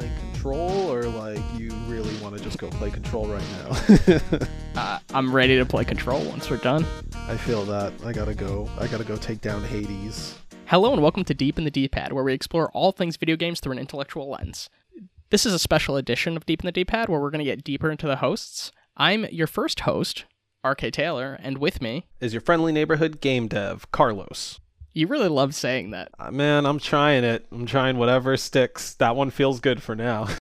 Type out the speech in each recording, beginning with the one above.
playing Control, or like you really want to just go play Control right now? Uh, I'm ready to play Control once we're done. I feel that. I gotta go. I gotta go take down Hades. Hello and welcome to Deep in the D-Pad, where we explore all things video games through an intellectual lens. This is a special edition of Deep in the D-Pad, where we're going to get deeper into the hosts. I'm your first host, RK Taylor, and with me, Is your friendly neighborhood game dev, Carlos? You really love saying that. Uh, man, I'm trying it. I'm trying whatever sticks. That one feels good for now.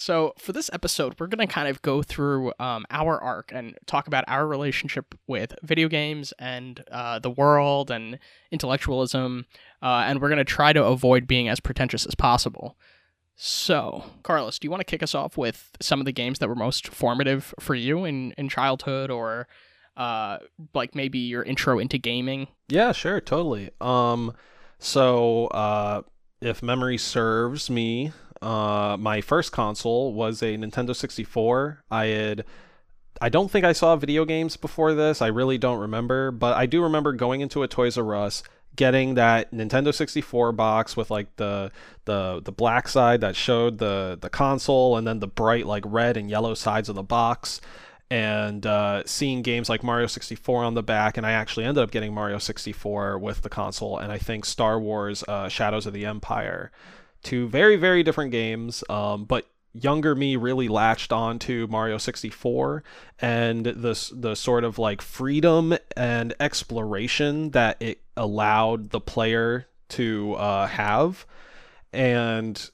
So, for this episode, we're going to kind of go through um, our arc and talk about our relationship with video games and uh, the world and intellectualism. Uh, and we're going to try to avoid being as pretentious as possible. So, Carlos, do you want to kick us off with some of the games that were most formative for you in, in childhood or uh, like maybe your intro into gaming? Yeah, sure, totally. Um, so uh, if memory serves me, uh, my first console was a Nintendo 64. I had, I don't think I saw video games before this. I really don't remember, but I do remember going into a Toys R Us, getting that Nintendo 64 box with like the the the black side that showed the the console, and then the bright like red and yellow sides of the box and uh, seeing games like Mario 64 on the back, and I actually ended up getting Mario 64 with the console, and I think Star Wars uh, Shadows of the Empire. Two very, very different games, um, but younger me really latched on to Mario 64 and the, the sort of like freedom and exploration that it allowed the player to uh, have. And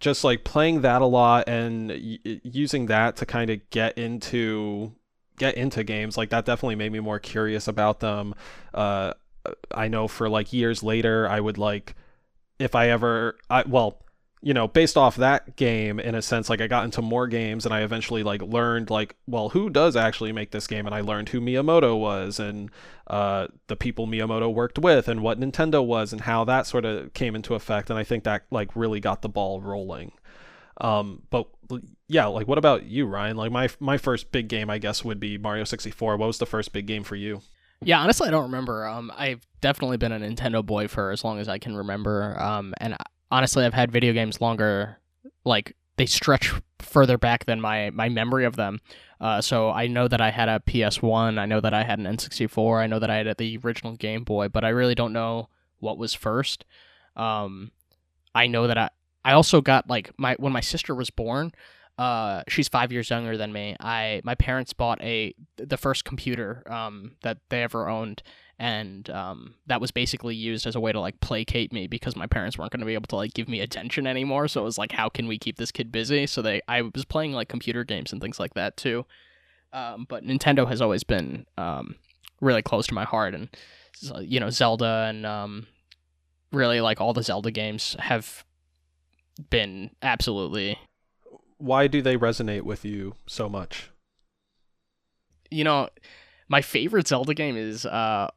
just like playing that a lot and y- using that to kind of get into get into games like that definitely made me more curious about them. Uh i know for like years later i would like if i ever i well you know based off that game in a sense like i got into more games and i eventually like learned like well who does actually make this game? And i learned who miyamoto was and uh, the people miyamoto worked with and what nintendo was and how that sort of came into effect. And i think that like really got the ball rolling. Um, but yeah like what about you ryan? Like my my first big game i guess would be mario 64 what was the first big game for you? Yeah, honestly, I don't remember. Um, I've definitely been a Nintendo boy for as long as I can remember. Um, and honestly, I've had video games longer. Like they stretch further back than my my memory of them. Uh, so I know that I had a PS One. I know that I had an N64. I know that I had the original Game Boy, but I really don't know what was first. Um, I know that I I also got like my when my sister was born. Uh, she's five years younger than me. I my parents bought a the first computer um that they ever owned, and um that was basically used as a way to like placate me because my parents weren't going to be able to like give me attention anymore. So it was like, how can we keep this kid busy? So they I was playing like computer games and things like that too. Um, but Nintendo has always been um really close to my heart, and you know Zelda and um really like all the Zelda games have been absolutely why do they resonate with you so much you know, my favorite Zelda game is uh,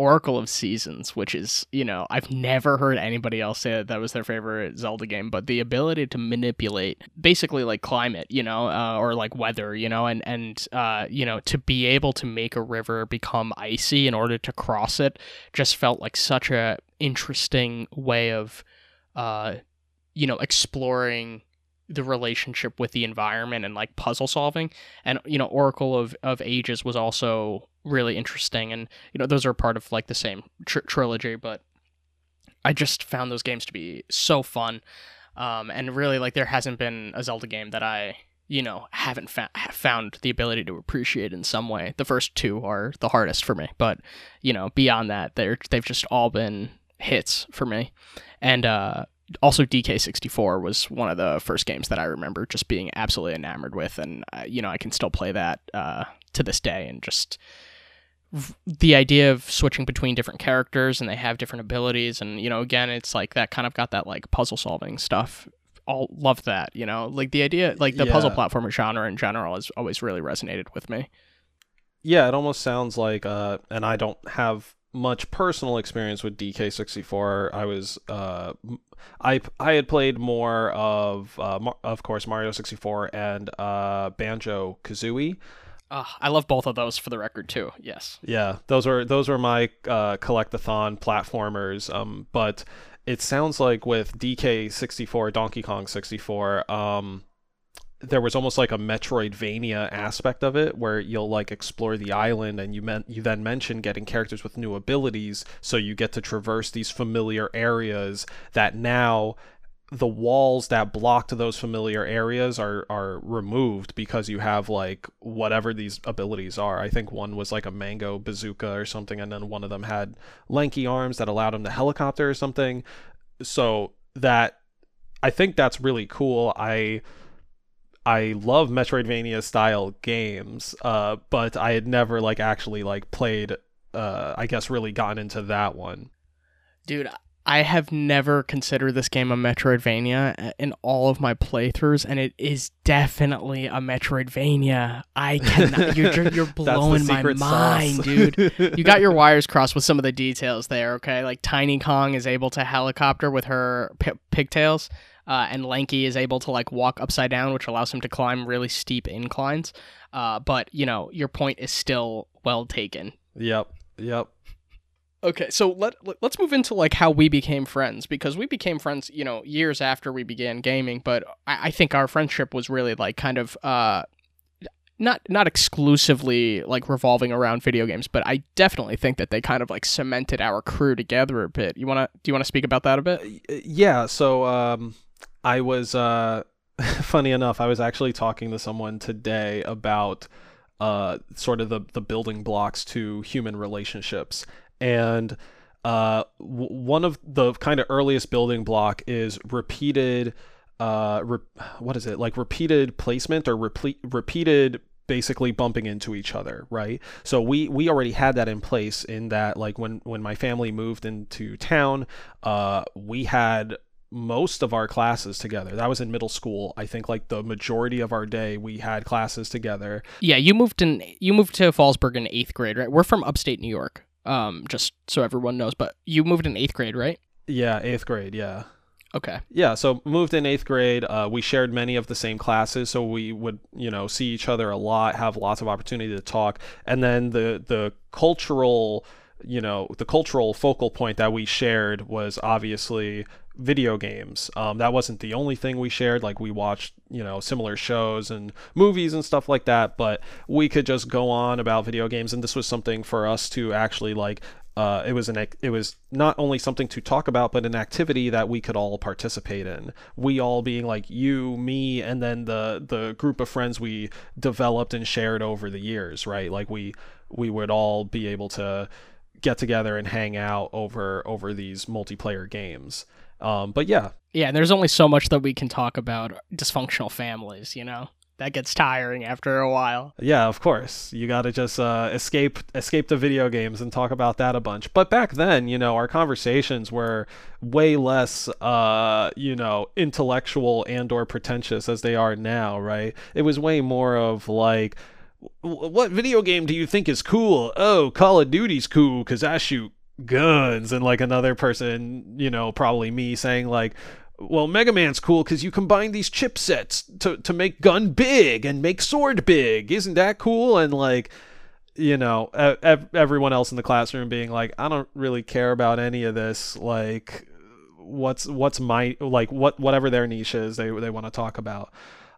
Oracle of Seasons, which is, you know, I've never heard anybody else say that that was their favorite Zelda game, but the ability to manipulate basically like climate, you know, uh, or like weather, you know, and, and uh, you know, to be able to make a river become icy in order to cross it just felt like such a interesting way of, uh, you know, exploring the relationship with the environment and like puzzle solving. And you know oracle of of ages was also really interesting and you know those are part of like the same tr- trilogy but i just found those games to be so fun um and really like there hasn't been a zelda game that i you know haven't fa- found the ability to appreciate in some way. The first two are the hardest for me but you know beyond that they're they've just all been hits for me. And uh also DK64 was one of the first games that I remember just being absolutely enamored with, and uh, you know I can still play that uh, to this day, and just the idea of switching between different characters and they have different abilities, and you know again it's like that kind of got that like puzzle solving stuff. All love that, you know, like the idea, like the puzzle platformer genre in general has always really resonated with me. yeah it almost sounds like uh and i don't have much personal experience with dk64 i was uh I I had played more of uh of course mario 64 and uh banjo kazooie Uh, I love both of those for the record too. Yes. Yeah, those were those were my uh, collectathon platformers. Um, but it sounds like with DK64, Donkey Kong 64, um, there was almost like a Metroidvania aspect of it where you'll like explore the island and you meant you then mentioned getting characters with new abilities so you get to traverse these familiar areas that now the walls that blocked those familiar areas are are removed because you have like whatever these abilities are. I think one was like a mango bazooka or something, and then one of them had lanky arms that allowed him to helicopter or something. So that I think that's really cool. I I love Metroidvania style games, uh, but I had never like actually like played. Uh, I guess really gotten into that one. Dude, I have never considered this game a Metroidvania in all of my playthroughs, and it is definitely a Metroidvania. I cannot. You're, you're blowing my mind, sauce. dude. You got your wires crossed with some of the details there. Okay, like Tiny Kong is able to helicopter with her p- pigtails, uh, and Lanky is able to like walk upside down, which allows him to climb really steep inclines. Uh, but you know, your point is still well taken. Yep. Yep. Okay, so let let's move into like how we became friends because we became friends, you know, years after we began gaming. But I, I think our friendship was really like kind of uh, not not exclusively like revolving around video games, but I definitely think that they kind of like cemented our crew together a bit. You wanna do you wanna speak about that a bit? Yeah. So um, I was uh, funny enough, I was actually talking to someone today about uh, sort of the the building blocks to human relationships and uh, w- one of the kind of earliest building block is repeated uh, re- what is it like repeated placement or repeat repeated basically bumping into each other right so we we already had that in place in that like when when my family moved into town uh we had most of our classes together. That was in middle school. I think like the majority of our day we had classes together. Yeah, you moved in you moved to Fallsburg in 8th grade, right? We're from upstate New York um, just so everyone knows. But you moved in eighth grade, right? Yeah, eighth grade. Yeah. Okay. Yeah, so moved in eighth grade. Uh, we shared many of the same classes, so we would, you know, see each other a lot, have lots of opportunity to talk, and then the the cultural, you know, the cultural focal point that we shared was obviously video games. Um, that wasn't the only thing we shared. Like we watched, you know, similar shows and movies and stuff like that. But we could just go on about video games, and this was something for us to actually like. Uh, it was an it was not only something to talk about, but an activity that we could all participate in. We all being like you, me, and then the the group of friends we developed and shared over the years, right? Like we we would all be able to get together and hang out over over these multiplayer games. Um, but yeah, yeah. There's only so much that we can talk about dysfunctional families. You know that gets tiring after a while. Yeah, of course. You got to just uh, escape escape the video games and talk about that a bunch. But back then, you know, our conversations were way less uh, you know, intellectual and or pretentious as they are now, right? It was way more of like what video game do you think is cool? Oh, Call of Duty's cool cuz I shoot guns and like another person you know probably me saying like well mega man's cool because you combine these chipsets to, to make gun big and make sword big. Isn't that cool? And like you know ev- everyone else in the classroom being like i don't really care about any of this. Like what's what's my like what whatever their niche is they, they want to talk about.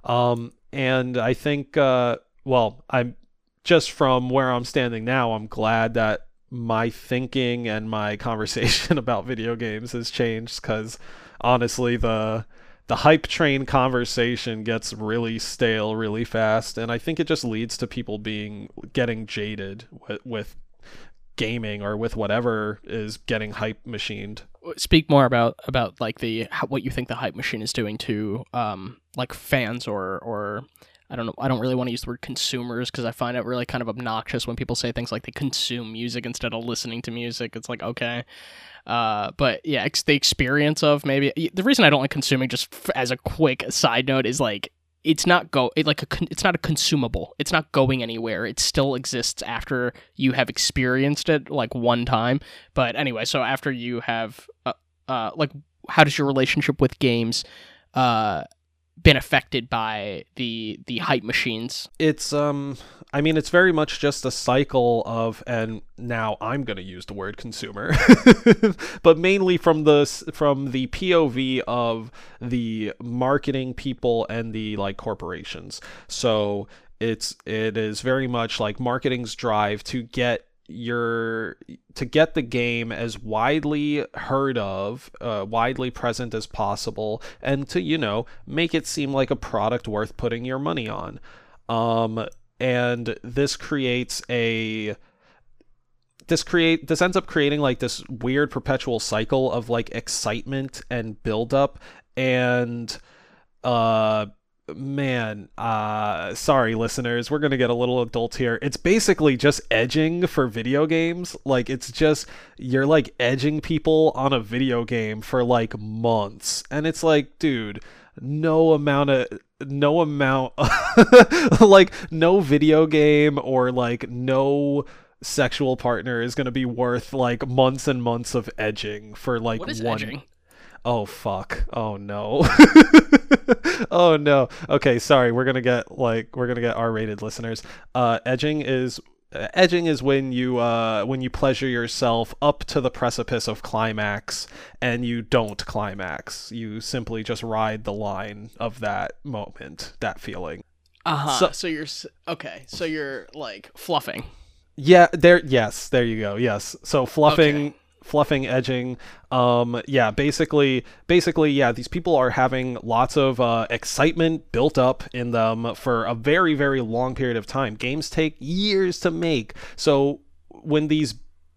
Um and i think uh well i'm just from where i'm standing now i'm glad that my thinking and my conversation about video games has changed because honestly the the hype train conversation gets really stale really fast and i think it just leads to people being getting jaded with, with gaming or with whatever is getting hype machined. Speak more about about like the what you think the hype machine is doing to um like fans or or I don't know. I don't really want to use the word consumers because I find it really kind of obnoxious when people say things like they consume music instead of listening to music. It's like okay, uh, but yeah, the experience of maybe the reason I don't like consuming. Just as a quick side note is like it's not go it like a it's not a consumable. It's not going anywhere. It still exists after you have experienced it like one time. But anyway, so after you have uh, uh like how does your relationship with games uh been affected by the the hype machines. It's um I mean it's very much just a cycle of and now I'm going to use the word consumer. but mainly from the from the POV of the marketing people and the like corporations. So it's it is very much like marketing's drive to get your to get the game as widely heard of, uh, widely present as possible, and to you know make it seem like a product worth putting your money on. Um, and this creates a this create this ends up creating like this weird perpetual cycle of like excitement and buildup and uh man, uh, sorry, listeners, we're gonna get a little adult here. It's basically just edging for video games. Like, it's just you're like edging people on a video game for like months, and it's like, dude, no amount of no amount like no video game or like no sexual partner is going to be worth like months and months of edging for like one edging? Oh fuck. Oh no. oh no. Okay, sorry. We're going to get like we're to get R-rated listeners. Uh edging is uh, edging is when you uh when you pleasure yourself up to the precipice of climax and you don't climax. You simply just ride the line of that moment, that feeling. Uh-huh. So, so you're okay. So you're like fluffing. Yeah, there yes, there you go. Yes. So fluffing okay fluffing edging um yeah basically basically yeah these people are having lots of uh, excitement built up in them for a very very long period of time. Games take years to make. So when these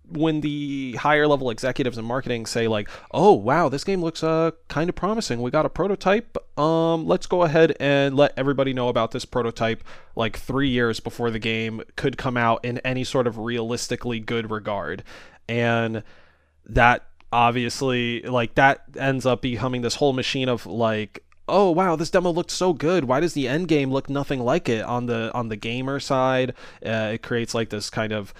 when the higher level executives in marketing say like oh wow this game looks uh kind of promising. We got a prototype. Um let's go ahead and let everybody know about this prototype like 3 years before the game could come out in any sort of realistically good regard. And that obviously like that ends up becoming this whole machine of like oh wow this demo looked so good. Why does the end game look nothing like it on the on the gamer side? Uh, it creates like this kind of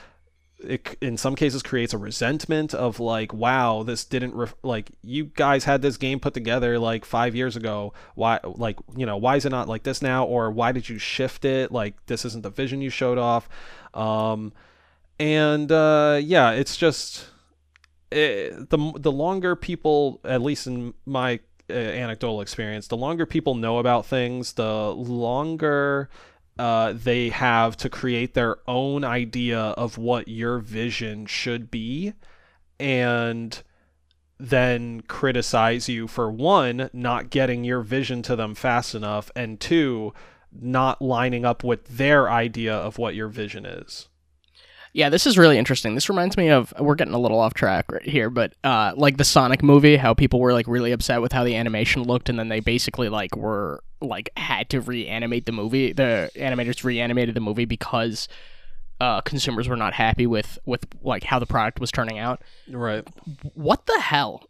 it in some cases creates a resentment of like wow this didn't ref- like you guys had this game put together like 5 years ago. Why like you know why is it not like this now? Or why did you shift it? Like this isn't the vision you showed off. Um and uh yeah it's just eh, the the longer people, at least in my uh, anecdotal experience, the longer people know about things, the longer uh, they have to create their own idea of what your vision should be, and then criticize you for one not getting your vision to them fast enough, and two not lining up with their idea of what your vision is. Yeah, this is really interesting. This reminds me of we're getting a little off track right here, but uh, like the Sonic movie, how people were like really upset with how the animation looked, and then they basically like were like had to reanimate the movie. The animators reanimated the movie because uh, consumers were not happy with with like how the product was turning out. Right. What the hell?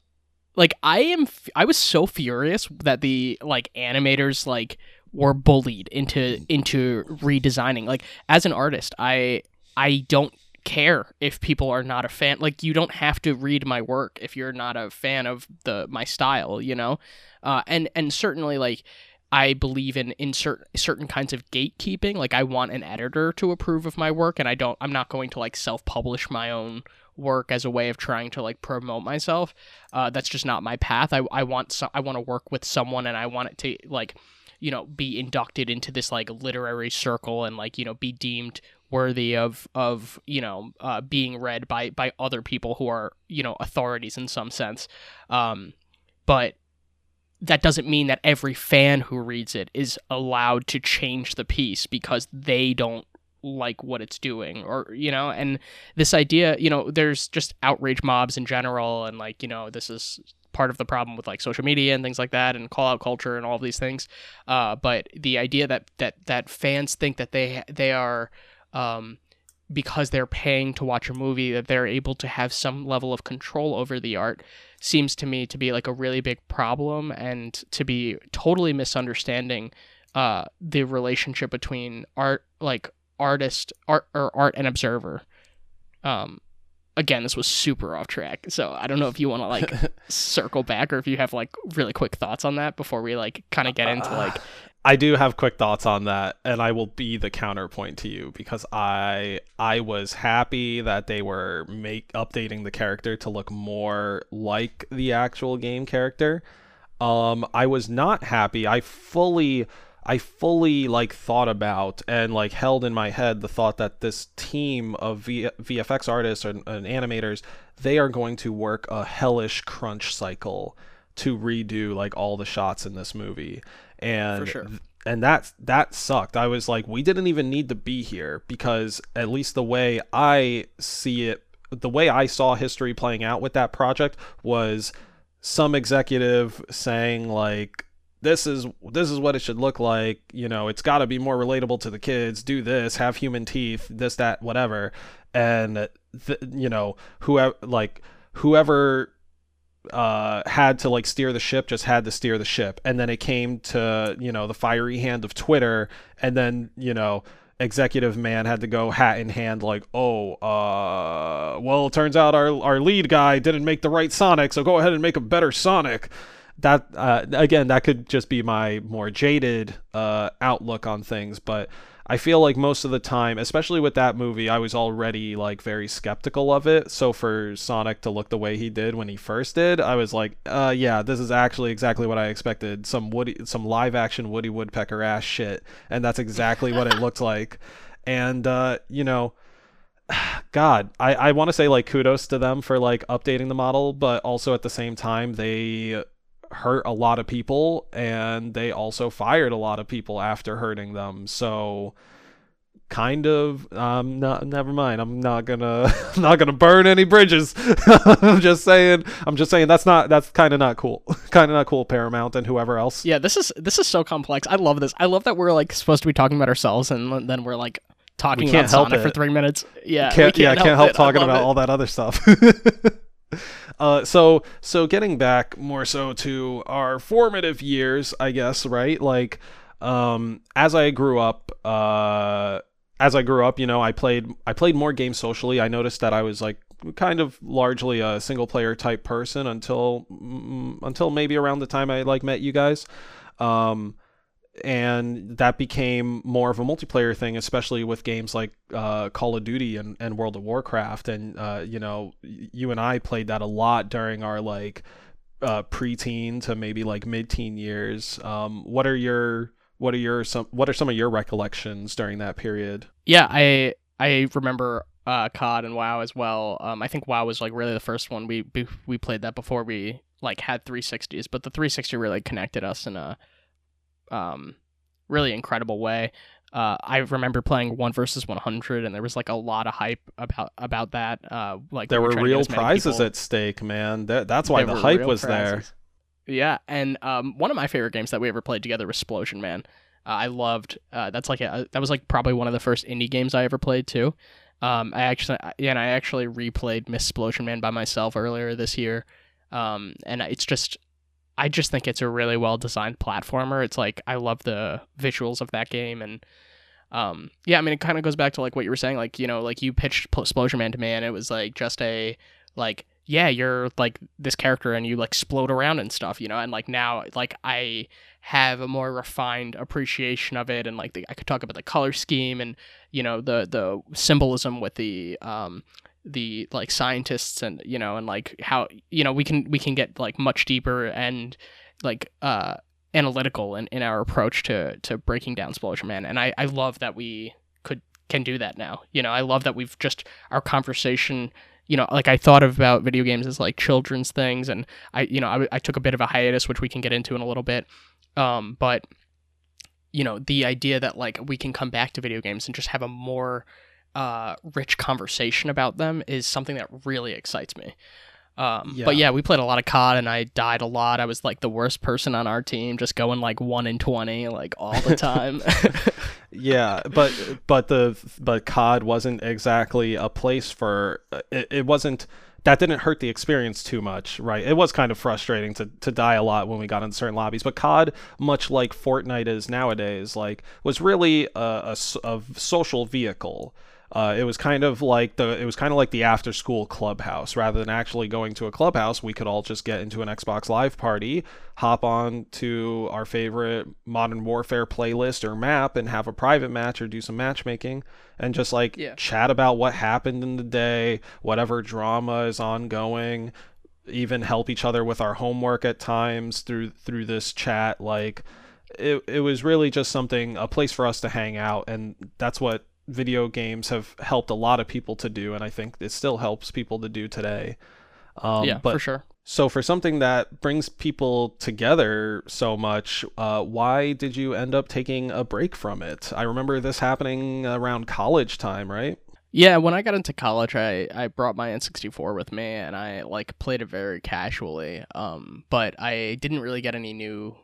Like I am, f- I was so furious that the like animators like were bullied into into redesigning. Like as an artist, I I don't care if people are not a fan. Like you don't have to read my work if you're not a fan of the my style you know? Uh, and and certainly like I believe in in certain certain kinds of gatekeeping. Like I want an editor to approve of my work and I don't I'm not going to like self-publish my own work as a way of trying to like promote myself. Uh, that's just not my path. I, I want so, I want to work with someone and I want it to like you know be inducted into this like literary circle and like you know be deemed worthy of of you know uh, being read by by other people who are you know authorities in some sense. Um, but that doesn't mean that every fan who reads it is allowed to change the piece because they don't like what it's doing or you know and this idea you know there's just outrage mobs in general and like you know this is part of the problem with like social media and things like that and call out culture and all of these things. Uh, but the idea that that that fans think that they they are um, because they're paying to watch a movie that they're able to have some level of control over the art seems to me to be like a really big problem and to be totally misunderstanding uh, the relationship between art like artist art or art and observer um, again, this was super off track. So I don't know if you want to like circle back or if you have like really quick thoughts on that before we like kind of get into like. I do have quick thoughts on that, and I will be the counterpoint to you because I I was happy that they were make updating the character to look more like the actual game character. Um, I was not happy. I fully I fully like thought about and like held in my head the thought that this team of v- VFX artists and, and animators they are going to work a hellish crunch cycle to redo like all the shots in this movie and sure. and that that sucked. I was like we didn't even need to be here because at least the way I see it the way I saw history playing out with that project was some executive saying like this is this is what it should look like you know it's got to be more relatable to the kids do this have human teeth this that whatever and th- you know whoever like whoever uh had to like steer the ship just had to steer the ship. And then it came to you know the fiery hand of twitter. And then you know executive man had to go hat in hand like oh uh well it turns out our our lead guy didn't make the right sonic so go ahead and make a better sonic. That uh, again that could just be my more jaded uh, outlook on things. But i feel like most of the time especially with that movie i was already like very skeptical of it. So for sonic to look the way he did when he first did i was like uh, yeah this is actually exactly what i expected. Some woody some live action woody woodpecker ass shit. And that's exactly what it looked like. And uh, you know God, I, I want to say like kudos to them for like updating the model, but also at the same time they hurt a lot of people and they also fired a lot of people after hurting them. So kind of um not never mind i'm not gonna i'm not gonna burn any bridges i'm just saying i'm just saying that's not that's kind of not cool kind of not cool paramount and whoever else yeah this is this is so complex i love this i love that we're like supposed to be talking about ourselves and then we're like talking we can't about Sonic it. for three minutes yeah can't, can't yeah can't help it. talking about it. all that other stuff uh, so so getting back more so to our formative years, I guess, right? Like, um, as I grew up, uh, as I grew up, you know, I played I played more games socially. I noticed that I was like kind of largely a single player type person until mm, until maybe around the time I like met you guys. Um, and that became more of a multiplayer thing, especially with games like uh, Call of Duty and, and World of Warcraft. And uh, you know, you and I played that a lot during our like uh, preteen to maybe like mid-teen years. Um, what are your what are your some what are some of your recollections during that period? Yeah, I I remember uh, COD and WoW as well. Um, I think WoW was like really the first one we we played that before we like had 360s, but the 360 really connected us in a um, really incredible way. Uh, I remember playing one versus 100, and there was like a lot of hype about about that. Uh, like there we were, real prizes people. at stake, man. That, that's why there the hype was prizes. there. Yeah, and um, one of my favorite games that we ever played together was Splosion Man. Uh, I loved uh, that's like a, that was like probably one of the first indie games I ever played too. Um, I actually yeah, and I actually replayed Miss Splosion Man by myself earlier this year. Um, and it's just I just think it's a really well designed platformer. It's like I love the visuals of that game and um yeah, I mean it kind of goes back to like what you were saying like, you know, like you pitched Splosion Man to me and it was like just a like yeah, you're like this character and you like explode around and stuff, you know, and like now like I have a more refined appreciation of it and like the, I could talk about the color scheme and you know the the symbolism with the um the like scientists and you know and like how you know we can we can get like much deeper and like uh analytical in, in our approach to to breaking down Splosion Man. And I I love that we could can do that now. You know I love that we've just our conversation you know like I thought about video games as like children's things and I you know I, I took a bit of a hiatus which we can get into in a little bit. Um but you know the idea that like we can come back to video games and just have a more uh, rich conversation about them is something that really excites me. Um, yeah. But yeah, we played a lot of COD, and I died a lot. I was like the worst person on our team, just going like one in twenty, like all the time. yeah, but but the but COD wasn't exactly a place for it. It wasn't that didn't hurt the experience too much, right? It was kind of frustrating to, to die a lot when we got in certain lobbies, but COD, much like Fortnite is nowadays, like was really a, a, a social vehicle Uh, it was kind of like the it was kind of like the after school clubhouse. Rather than actually going to a clubhouse, we could all just get into an Xbox Live party, hop on to our favorite Modern Warfare playlist or map, and have a private match or do some matchmaking, and just like Yeah. chat about what happened in the day, whatever drama is ongoing, even help each other with our homework at times through through this chat. Like it it was really just something a place for us to hang out, and that's what video games have helped a lot of people to do, and I think it still helps people to do today. Um, yeah, but for sure. so for something that brings people together so much, uh, why did you end up taking a break from it? I remember this happening around college time, right? Yeah, when I got into college, I, I brought my N64 with me and I like played it very casually. Um, but I didn't really get any new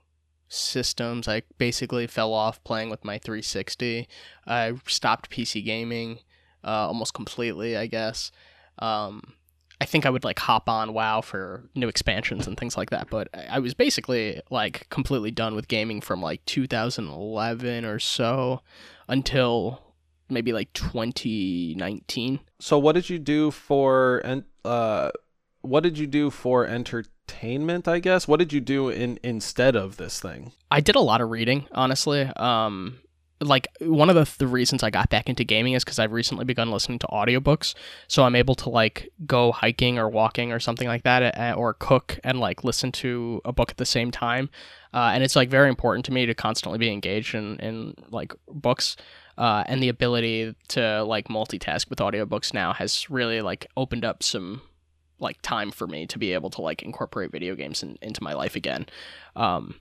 systems. I basically fell off playing with my 360. I stopped PC gaming uh, almost completely, I guess. Um, I think I would like hop on WoW for new expansions and things like that, but I was basically like completely done with gaming from like 2011 or so until maybe like 2019. So what did you do for and uh what did you do for entertainment, I guess? What did you do in instead of this thing? I did a lot of reading, honestly. Um, like one of the, the reasons I got back into gaming is because I've recently begun listening to audiobooks, so I'm able to like go hiking or walking or something like that, uh, or cook and like listen to a book at the same time. Uh, and it's like very important to me to constantly be engaged in, in like books. Uh, and the ability to like multitask with audiobooks now has really like opened up some like time for me to be able to like incorporate video games in, into my life again. Um,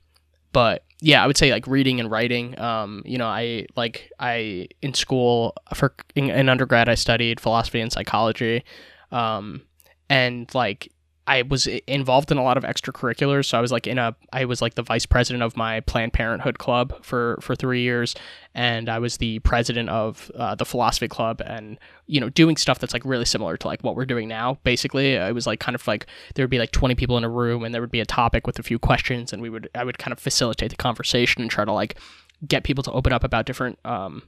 but yeah, I would say like reading and writing. Um, you know, I like I in school for in, in undergrad I studied philosophy and psychology, um, and like I was involved in a lot of extracurriculars. So I was like in a I was like the vice president of my Planned Parenthood club for for three years, and I was the president of uh, the philosophy club, and you know doing stuff that's like really similar to like what we're doing now. Basically, it was like kind of like there would be like 20 people in a room and there would be a topic with a few questions and we would i would kind of facilitate the conversation and try to like get people to open up about different um,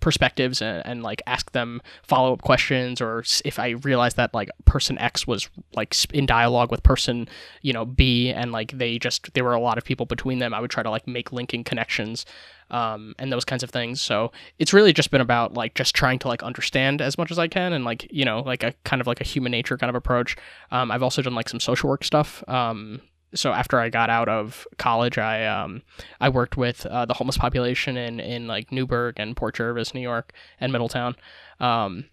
perspectives and, and like ask them follow-up questions or if i realized that like person x was like in dialogue with person you know b and like they just there were a lot of people between them i would try to like make linking connections um, and those kinds of things so it's really just been about like just trying to like understand as much as i can and like you know like a kind of like a human nature kind of approach um, I've also done like some social work stuff. Um, so after I got out of college, I um, I worked with uh, the homeless population in in like Newburgh and Port Jervis, New York, and Middletown. Um,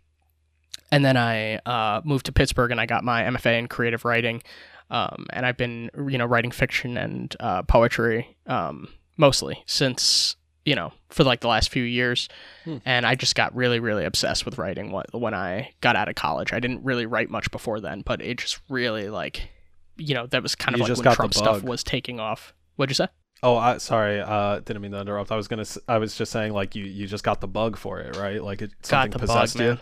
and then I uh, moved to Pittsburgh and I got my MFA in creative writing. Um, and I've been you know writing fiction and uh, poetry um, mostly since you know for like the last few years Hmm. and I just got really, really obsessed with writing wh- when I got out of college. I didn't really write much before then, but it just really like, you know, that was kind of You like when Trump stuff was taking off. What'd you say? Oh, I, sorry, uh, didn't mean to interrupt. I was gonna, I was just saying like you, you just got the bug for it, right? Like it Got the bug, possessed man. you.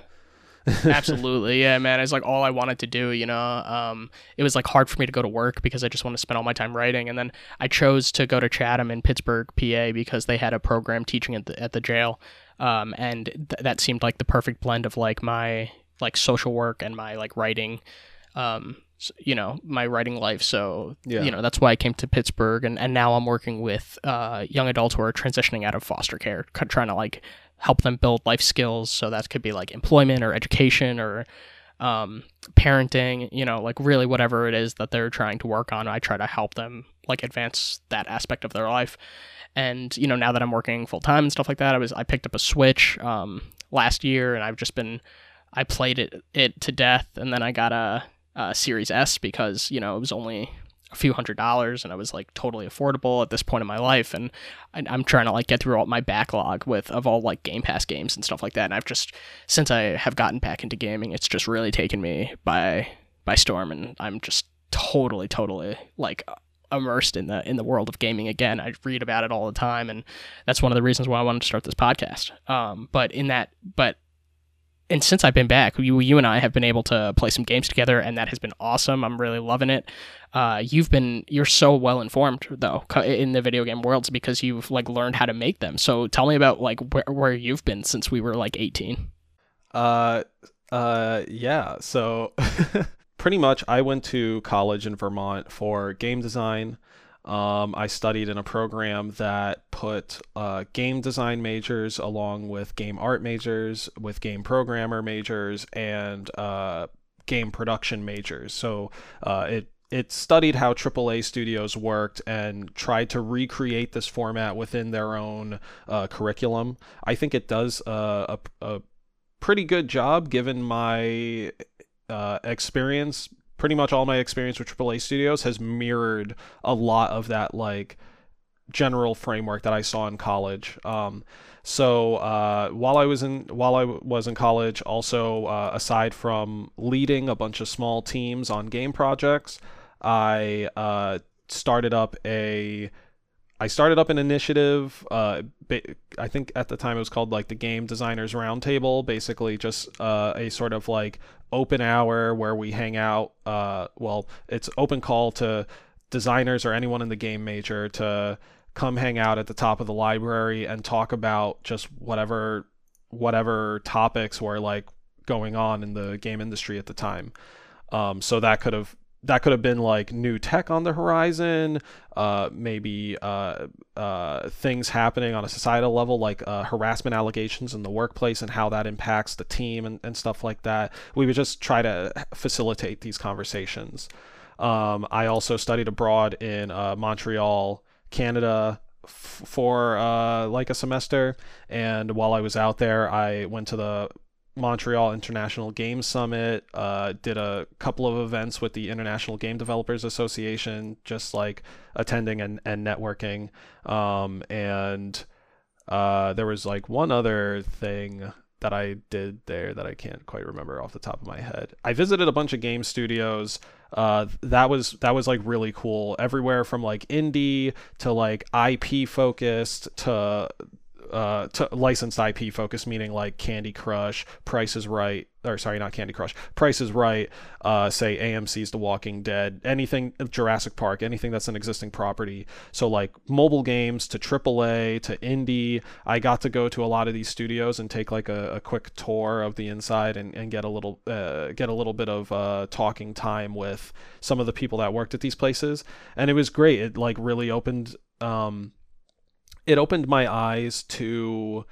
Absolutely, yeah, man. It's like all I wanted to do. You know, um, it was like hard for me to go to work because I just want to spend all my time writing. And then I chose to go to Chatham in Pittsburgh, PA, because they had a program teaching at the at the jail, um, and th- that seemed like the perfect blend of like my like social work and my like writing, um, you know, my writing life. So Yeah. you know, that's why I came to Pittsburgh, and and now I'm working with uh, young adults who are transitioning out of foster care, trying to like help them build life skills. So that could be like employment or education or um, parenting, you know, like really whatever it is that they're trying to work on. I try to help them like advance that aspect of their life. And you know, now that I'm working full time and stuff like that, I was I picked up a Switch um, last year, and I've just been I played it it to death, and then I got a, a Series S because you know it was only a few hundred dollars, and I was like totally affordable at this point in my life, and I'm trying to like get through all my backlog with of all like Game Pass games and stuff like that. And I've just since I have gotten back into gaming, it's just really taken me by by storm, and I'm just totally totally like immersed in the in the world of gaming again. I read about it all the time, and that's one of the reasons why I wanted to start this podcast. Um, but in that, but and since I've been back, you, you and I have been able to play some games together, and that has been awesome. I'm really loving it. Uh, you've been you're so well informed though in the video game worlds because you've like learned how to make them. So tell me about like where, where you've been since we were like 18. Uh, uh, yeah. So pretty much, I went to college in Vermont for game design. Um, I studied in a program that put uh, game design majors along with game art majors, with game programmer majors, and uh, game production majors. So uh, it it studied how AAA studios worked and tried to recreate this format within their own uh, curriculum. I think it does a, a, a pretty good job given my uh, experience. Pretty much all my experience with AAA studios has mirrored a lot of that like general framework that I saw in college. Um, so uh, while I was in while I was in college, also uh, aside from leading a bunch of small teams on game projects, I uh, started up a I started up an initiative. Uh, I think at the time it was called like the Game Designers Roundtable. Basically, just uh, a sort of like open hour where we hang out. Uh, well, it's open call to designers or anyone in the game major to come hang out at the top of the library and talk about just whatever whatever topics were like going on in the game industry at the time. Um, so that could have that could have been like new tech on the horizon, uh, maybe uh, uh, things happening on a societal level, like uh, harassment allegations in the workplace and how that impacts the team and, and stuff like that. We would just try to facilitate these conversations. Um, I also studied abroad in uh, Montreal, Canada, for uh, like a semester, and while I was out there, I went to the Montreal International Game Summit, uh, did a couple of events with the International Game Developers Association, just like attending and, and networking. Um, and uh, there was like one other thing that I did there that I can't quite remember off the top of my head. I visited a bunch of game studios. Uh, that was that was like really cool. Everywhere from like indie to like IP focused to uh, to licensed IP focus, meaning like Candy Crush, Price is Right, or sorry, not Candy Crush, Price is Right, uh, say AMC's The Walking Dead, anything Jurassic Park, anything that's an existing property. So like mobile games to AAA to indie. I got to go to a lot of these studios and take like a, a quick tour of the inside and, and get a little uh, get a little bit of uh, talking time with some of the people that worked at these places, and it was great. It like really opened. Um, it opened my eyes to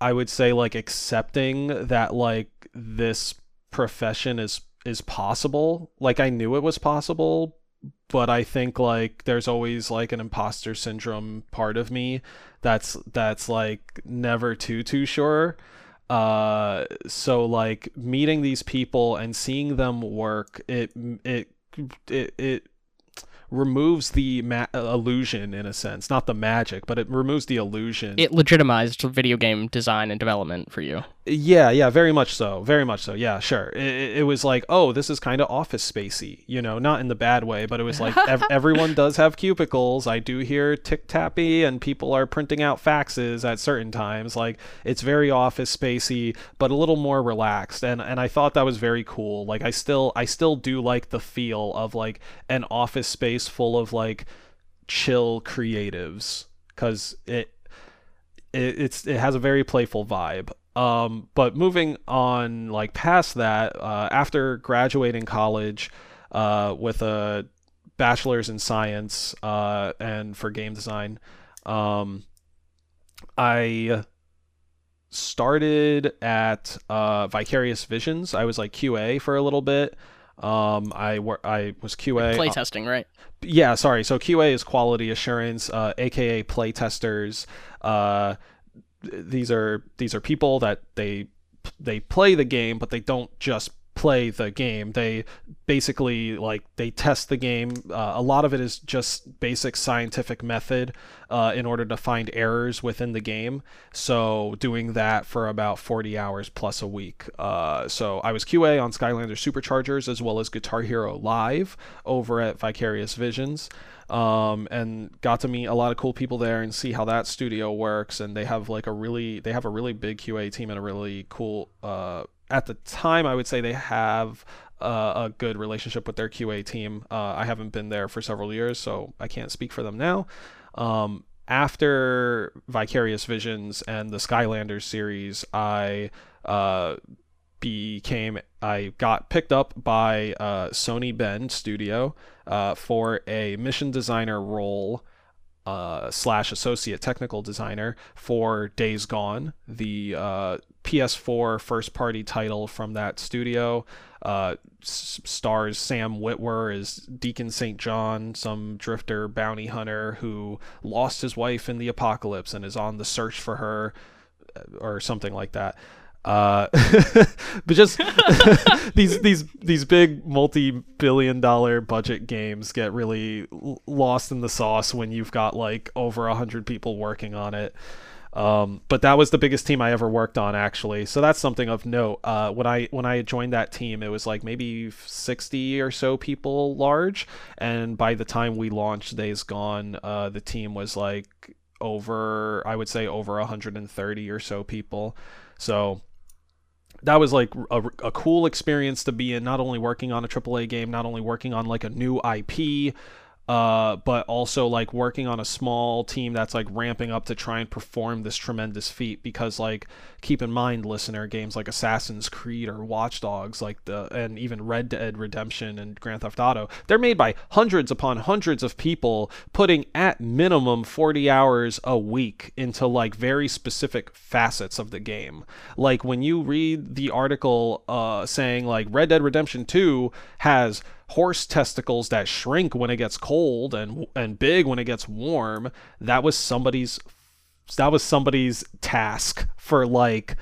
I would say like accepting that like this profession is is possible. Like I knew it was possible, but I think like there's always like an imposter syndrome part of me that's that's like never too too sure. Uh so like meeting these people and seeing them work it it it, it removes the ma- illusion in a sense, not the magic, but it removes the illusion. It legitimized video game design and development for you. Yeah, yeah, very much so, very much so. Yeah, sure. It, it was like, oh, this is kind of office spacey, you know, not in the bad way, but it was like ev- everyone does have cubicles. I do hear tick tappy, and people are printing out faxes at certain times. Like it's very office spacey, but a little more relaxed, and and I thought that was very cool. Like I still I still do like the feel of like an office space full of like chill creatives because it, it it's it has a very playful vibe um, but moving on, like past that, uh, after graduating college uh, with a bachelor's in science uh, and for game design, um, I started at uh, Vicarious Visions. I was like QA for a little bit. Um, I wor- I was QA playtesting, right? Yeah, sorry. So QA is quality assurance, uh, aka playtesters. Uh, these are these are people that they they play the game, but they don't just play the game. They basically like they test the game. Uh, a lot of it is just basic scientific method uh, in order to find errors within the game. So doing that for about 40 hours plus a week. Uh, so I was QA on Skylander Superchargers as well as Guitar Hero Live over at Vicarious Visions um, and got to meet a lot of cool people there and see how that studio works. And they have like a really they have a really big QA team and a really cool. At the time, I would say they have uh, a good relationship with their QA team. Uh, I haven't been there for several years, so I can't speak for them now. Um, after Vicarious Visions and the Skylanders series, I uh, became I got picked up by uh, Sony Bend Studio uh, for a mission designer role uh, slash associate technical designer for Days Gone, the uh, PS4 first party title from that studio. Uh, s- stars Sam Witwer as Deacon St. John, some drifter bounty hunter who lost his wife in the apocalypse and is on the search for her, uh, or something like that. Uh, but just these these these big multi-billion dollar budget games get really lost in the sauce when you've got like over a hundred people working on it. Um, but that was the biggest team I ever worked on, actually. So that's something of note. Uh, when I when I joined that team, it was like maybe 60 or so people large, and by the time we launched Days Gone, uh, the team was like over, I would say, over 130 or so people. So that was like a, a cool experience to be in. Not only working on a AAA game, not only working on like a new IP, uh, but also like working on a small team that's like ramping up to try and perform this tremendous feat. Because like, keep in mind, listener, games like Assassin's Creed or Watch Dogs, like the and even Red Dead Redemption and Grand Theft Auto, they're made by hundreds upon hundreds of people putting at minimum 40 hours a week into like very specific facets of the game. Like when you read the article uh, saying like Red Dead Redemption 2 has horse testicles that shrink when it gets cold and and big when it gets warm that was somebody's that was somebody's task for like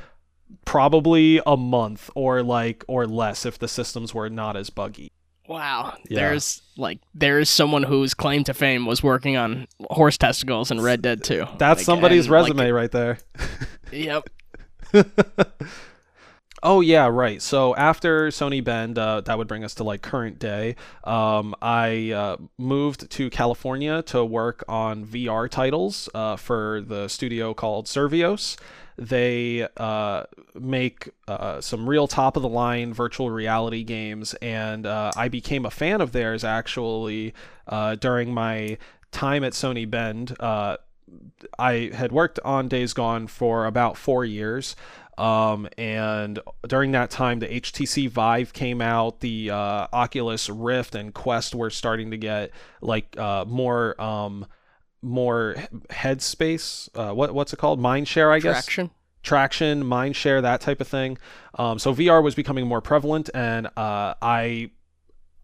probably a month or like or less if the systems were not as buggy Wow. Yeah. There's like there's someone whose claim to fame was working on horse testicles in Red Dead 2. that's Like, somebody's and, like, resume right there yep. Oh yeah, right. So after Sony Bend, uh, that would bring us to like current day. Um, I uh, moved to California to work on VR titles uh, for the studio called Survios. They uh, make uh, some real top of the line virtual reality games, and uh, I became a fan of theirs actually during my time at Sony Bend. I had worked on Days Gone for about four years. Um, and during that time, the HTC Vive came out, the uh, Oculus Rift and Quest were starting to get like uh, more um, more headspace. Uh, what what's it called? Mindshare, I guess Traction. traction, mind share, that type of thing. Um, so VR was becoming more prevalent, and uh, I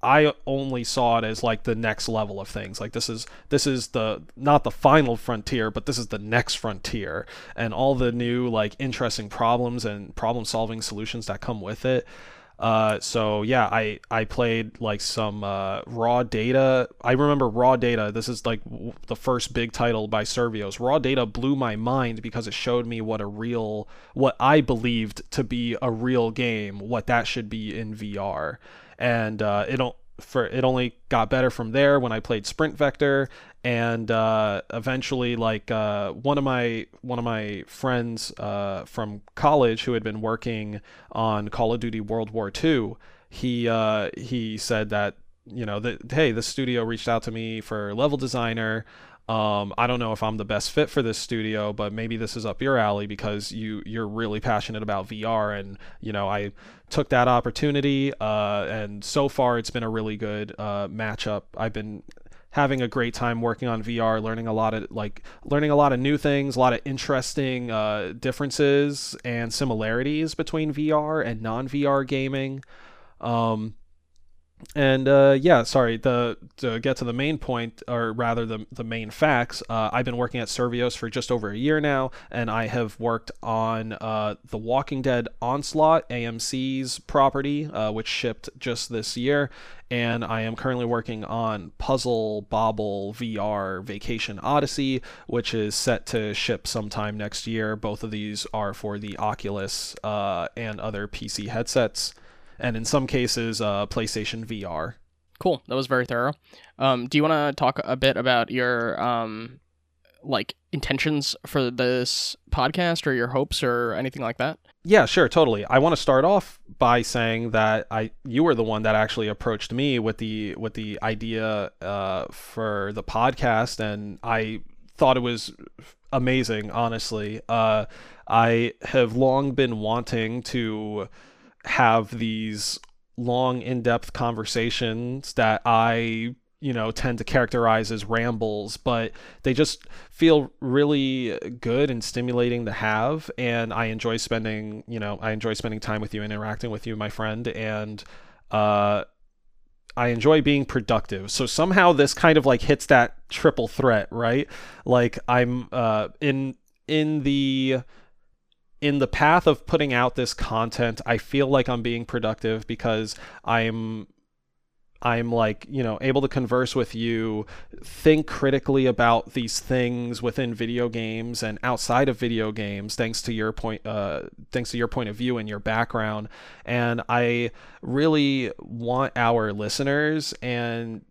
I only saw it as like the next level of things. Like this is this is the not the final frontier, but this is the next frontier, and all the new like interesting problems and problem solving solutions that come with it. Uh, so yeah, I I played like some uh, raw data. I remember raw data. This is like w- the first big title by Survios. Raw data blew my mind because it showed me what a real, what I believed to be a real game, what that should be in VR, and uh, it don't for it only got better from there when I played Sprint Vector. And uh, eventually like uh, one of my one of my friends uh, from college who had been working on Call of Duty World War II he uh, he said that you know that hey the studio reached out to me for level designer um, I don't know if I'm the best fit for this studio, but maybe this is up your alley because you you're really passionate about VR, and you know I took that opportunity, uh, and so far it's been a really good uh, matchup. I've been having a great time working on VR, learning a lot of like learning a lot of new things, a lot of interesting uh, differences and similarities between VR and non-VR gaming. Um, and uh, yeah, sorry. The to get to the main point, or rather the the main facts. Uh, I've been working at Survios for just over a year now, and I have worked on uh, the Walking Dead Onslaught AMC's property, uh, which shipped just this year, and I am currently working on Puzzle Bobble VR Vacation Odyssey, which is set to ship sometime next year. Both of these are for the Oculus uh, and other PC headsets and in some cases uh, PlayStation VR. Cool. That was very thorough. Um, do you want to talk a bit about your um, like intentions for this podcast or your hopes or anything like that? Yeah, sure, totally. I want to start off by saying that I you were the one that actually approached me with the with the idea uh, for the podcast, and I thought it was amazing. Honestly, uh, I have long been wanting to have these long, in-depth conversations that I you know tend to characterize as rambles but they just feel really good and stimulating to have and i enjoy spending you know i enjoy spending time with you and interacting with you my friend and uh I enjoy being productive. So somehow this kind of like hits that triple threat, right? Like I'm uh in in the in the path of putting out this content, I feel like I'm being productive because I'm I'm like, you know, able to converse with you, think critically about these things within video games and outside of video games, thanks to your point, uh, thanks to your point of view and your background. And I really want our listeners and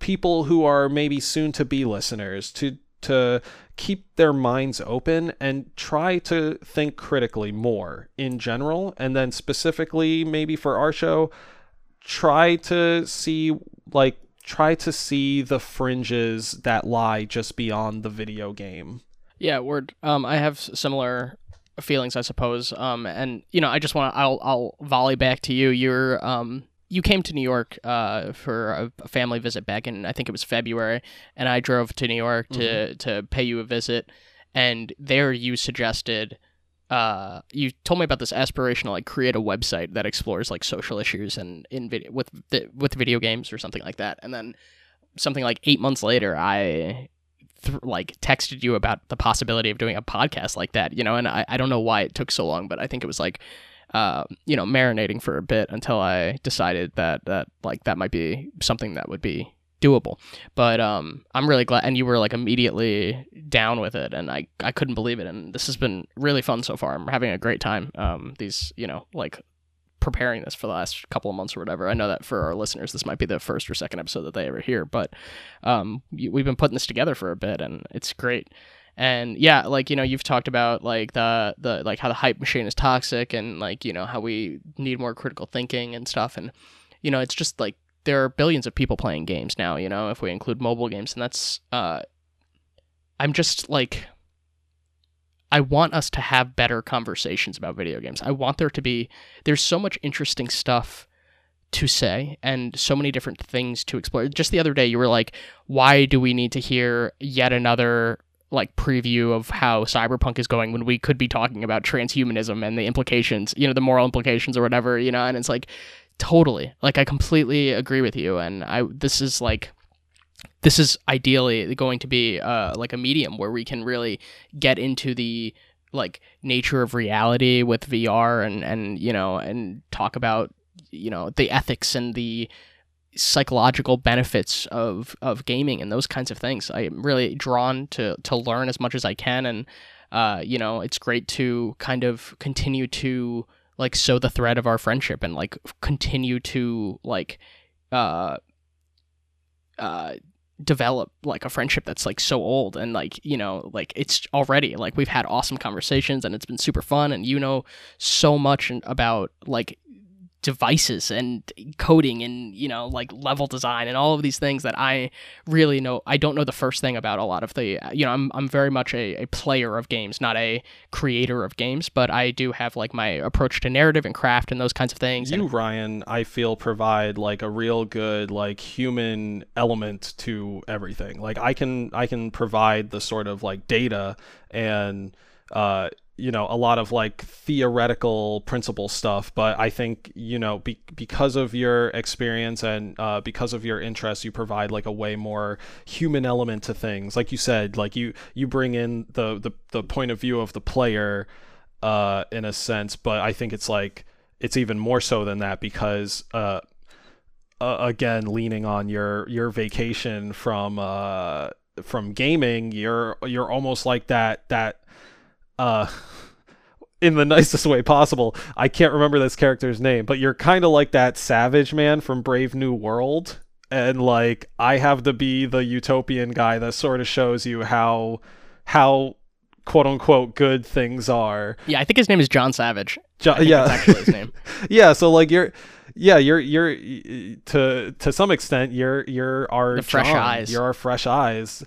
people who are maybe soon to be listeners to to keep their minds open and try to think critically more in general and then specifically maybe for our show try to see like try to see the fringes that lie just beyond the video game. Yeah, word. Um, I have similar feelings, I suppose. Um, and you know, I just want to. I'll I'll volley back to you. You're um. You came to New York uh, for a, a family visit back in I think it was February, and I drove to New York to mm-hmm. to pay you a visit, and there you suggested uh, you told me about this aspirational like create a website that explores like social issues and in video with the, with video games or something like that. And then something like eight months later, I th- like texted you about the possibility of doing a podcast like that. You know, and I, I don't know why it took so long, but I think it was like uh, you know marinating for a bit until I decided that that like that might be something that would be doable. But um, I'm really glad, and you were like immediately down with it, and I I couldn't believe it. And this has been really fun so far. I'm having a great time. Um, these you know like preparing this for the last couple of months or whatever. I know that for our listeners, this might be the first or second episode that they ever hear, but um, we've been putting this together for a bit, and it's great. And yeah, like you know, you've talked about like the the like how the hype machine is toxic, and like you know how we need more critical thinking and stuff, and you know, it's just like there are billions of people playing games now, you know, if we include mobile games. And that's, uh, I'm just like, I want us to have better conversations about video games. I want there to be, there's so much interesting stuff to say and so many different things to explore. Just the other day, you were like, why do we need to hear yet another like preview of how cyberpunk is going when we could be talking about transhumanism and the implications, you know, the moral implications or whatever, you know, and it's like Totally. Like I completely agree with you and I this is like this is ideally going to be uh like a medium where we can really get into the like nature of reality with VR and and you know and talk about you know the ethics and the psychological benefits of of gaming and those kinds of things. I'm really drawn to to learn as much as I can and uh you know it's great to kind of continue to like sow the thread of our friendship and like continue to like uh uh develop like a friendship that's like so old and like you know like it's already like we've had awesome conversations and it's been super fun and you know so much about like devices and coding and you know like level design and all of these things that I really know I don't know the first thing about a lot of the uh, you know I'm I'm very much a, a player of games not a creator of games but I do have like my approach to narrative and craft and those kinds of things you and, Ryan I feel provide like a real good like human element to everything. Like I can I can provide the sort of like data and uh you know a lot of like theoretical principle stuff but i think you know be, because of your experience and uh, because of your interests you provide like a way more human element to things. Like you said like you you bring in the the, the point of view of the player uh, in a sense but i think it's like it's even more so than that because uh, uh, again leaning on your your vacation from uh from gaming you're you're almost like that that uh in the nicest way possible. I can't remember this character's name, but you're kind of like that savage man from Brave New World. And like I have to be the utopian guy that sort of shows you how how quote unquote good things are. Yeah, I think his name is John Savage. John, yeah, actually his name. yeah, so like you're yeah, you're you're to to some extent you're you're our the fresh John. eyes. You're our fresh eyes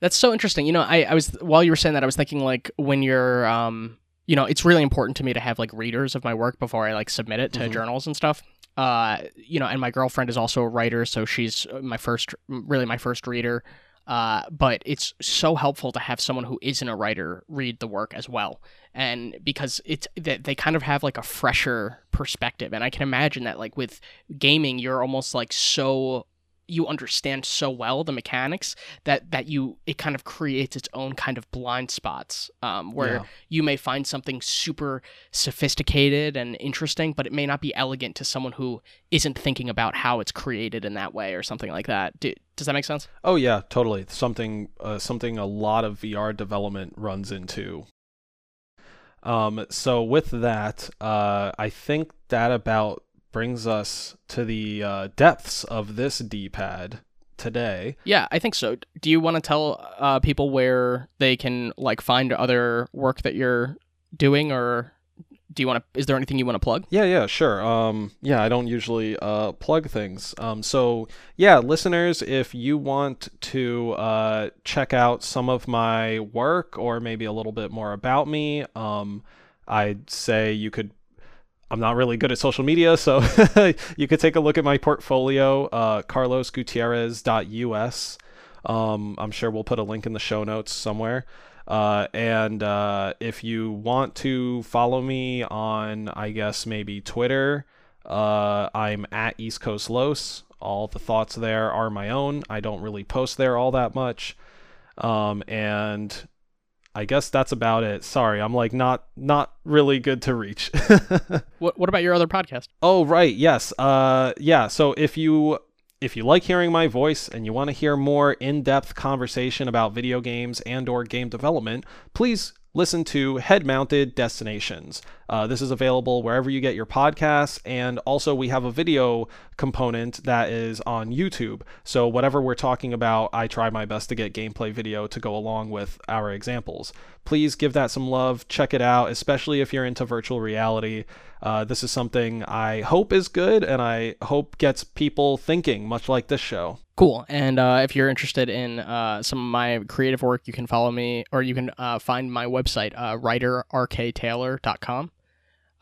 That's so interesting. You know, I, I was while you were saying that, I was thinking like when you're, um, you know, it's really important to me to have like readers of my work before I like submit it to Mhm. journals and stuff. Uh, you know, and my girlfriend is also a writer, so she's uh, my first, really my first reader. Uh, but it's so helpful to have someone who isn't a writer read the work as well, and because it's they, they kind of have like a fresher perspective, and I can imagine that like with gaming, you're almost like so you understand so well the mechanics that that you it kind of creates its own kind of blind spots um, where Yeah. you may find something super sophisticated and interesting but it may not be elegant to someone who isn't thinking about how it's created in that way or something like that Do, does that make sense Oh yeah, totally. Something uh, something a lot of VR development runs into. Um, so with that, uh, I think that about brings us to the uh, depths of this D-pad today. yeah i think so do you want to tell uh, people where they can like find other work that you're doing or do you want to is there anything you want to plug Yeah, yeah, sure. Um, yeah, I don't usually uh, plug things. Um, so yeah, listeners, if you want to uh, check out some of my work or maybe a little bit more about me, um, I'd say you could. I'm not really good at social media, so you could take a look at my portfolio, uh, carlosgutierrez.us. Um, I'm sure we'll put a link in the show notes somewhere. Uh, and uh, if you want to follow me on, I guess maybe Twitter, uh, I'm at East Coast Los. All the thoughts there are my own. I don't really post there all that much. Um, and I guess that's about it. Sorry, I'm like not not really good to reach. what, what about your other podcast Oh right, yes. Uh yeah, so if you if you like hearing my voice and you want to hear more in-depth conversation about video games and or game development, please listen to Head Mounted Destinations. Uh, this is available wherever you get your podcasts, and also we have a video component that is on YouTube. So whatever we're talking about, I try my best to get gameplay video to go along with our examples. Please give that some love, check it out, especially if you're into virtual reality. Uh, this is something I hope is good and I hope gets people thinking, much like this show. Cool. And uh, if you're interested in uh, some of my creative work, you can follow me or you can uh, find my website, uh, writerrktaylor.com.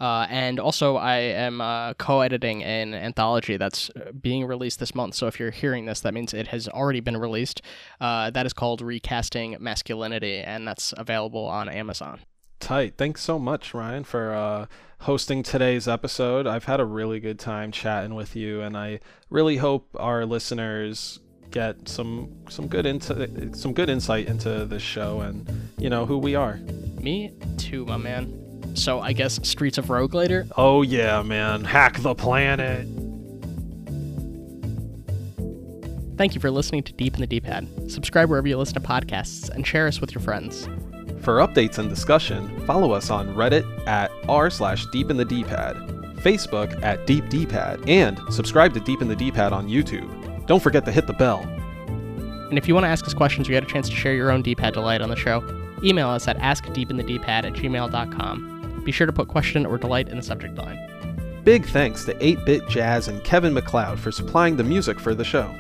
Uh, and also, I am uh, co editing an anthology that's uh, being released this month. So if you're hearing this, that means it has already been released. Uh, that is called Recasting Masculinity, and that's available on Amazon. Tight. Thanks so much, Ryan, for uh, hosting today's episode. I've had a really good time chatting with you, and I really hope our listeners get some some good into some good insight into this show and you know who we are. Me too, my man. So I guess Streets of Rogue later. Oh yeah, man. Hack the planet. Thank you for listening to Deep in the D-Pad. Subscribe wherever you listen to podcasts and share us with your friends. For updates and discussion, follow us on Reddit at r slash Deep in the D-Pad, Facebook at Deep D-Pad, and subscribe to Deep in the D-Pad on YouTube. Don't forget to hit the bell. And if you want to ask us questions or you had a chance to share your own D-Pad delight on the show, email us at askdeepinthedpad at gmail.com. Be sure to put question or delight in the subject line. Big thanks to 8-Bit Jazz and Kevin MacLeod for supplying the music for the show.